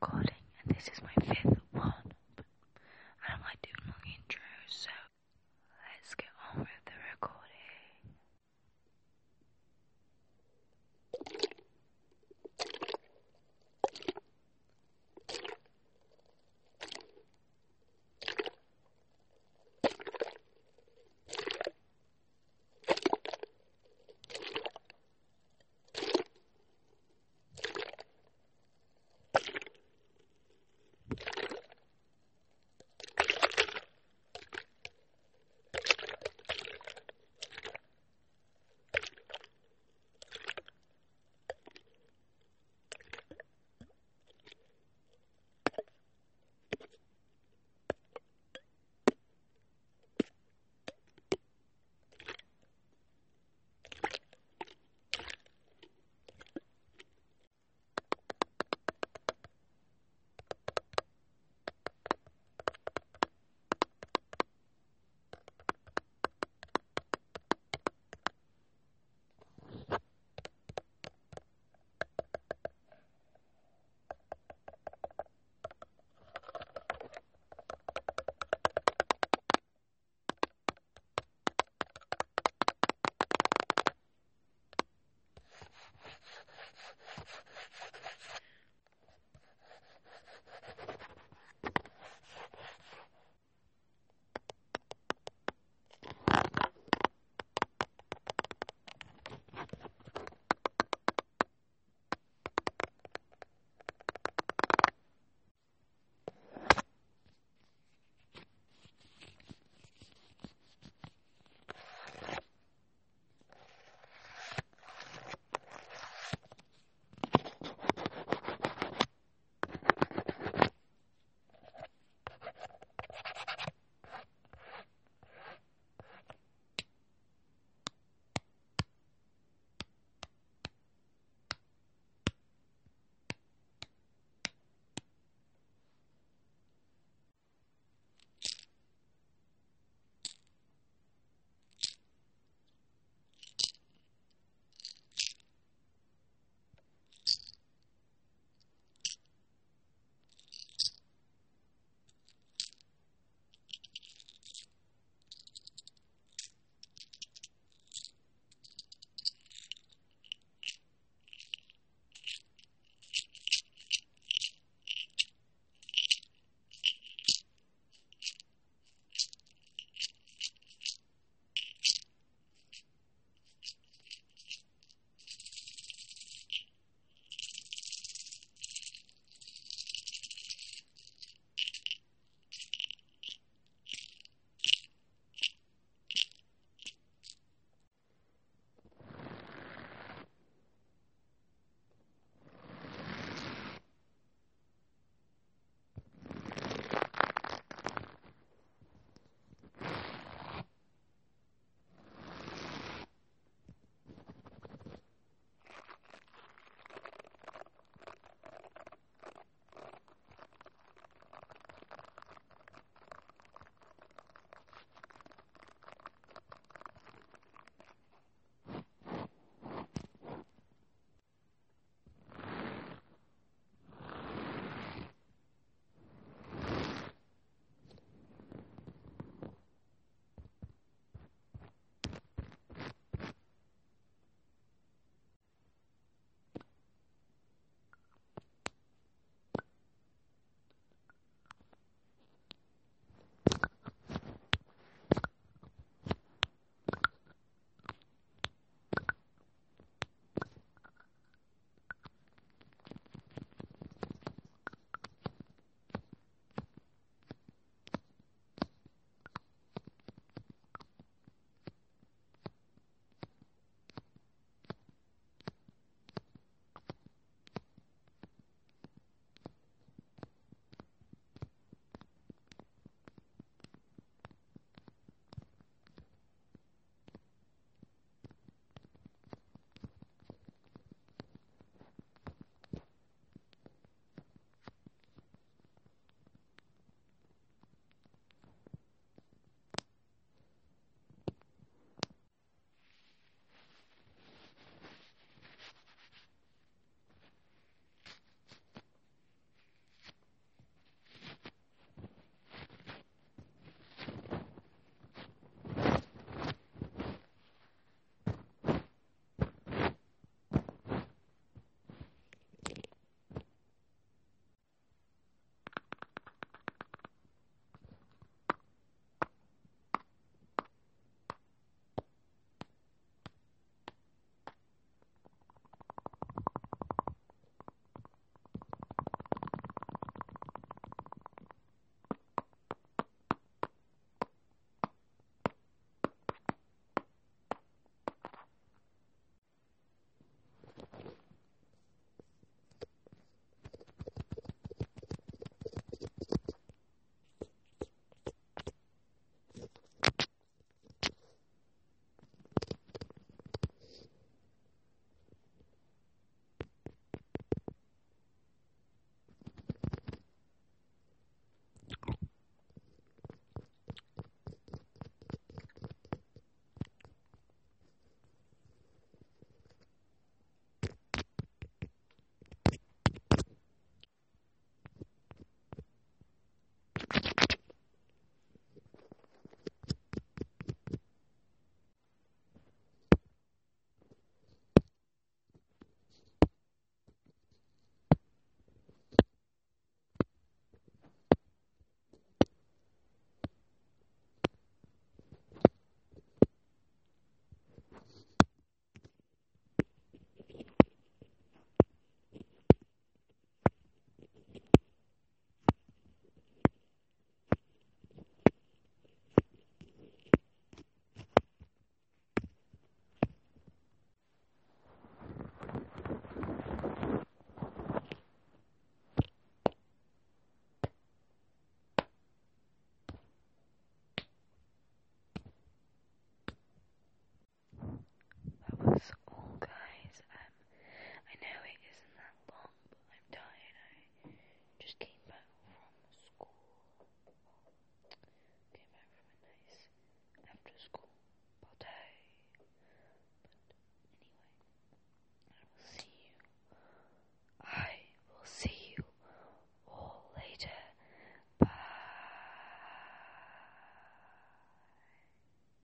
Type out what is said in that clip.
recording, and this is my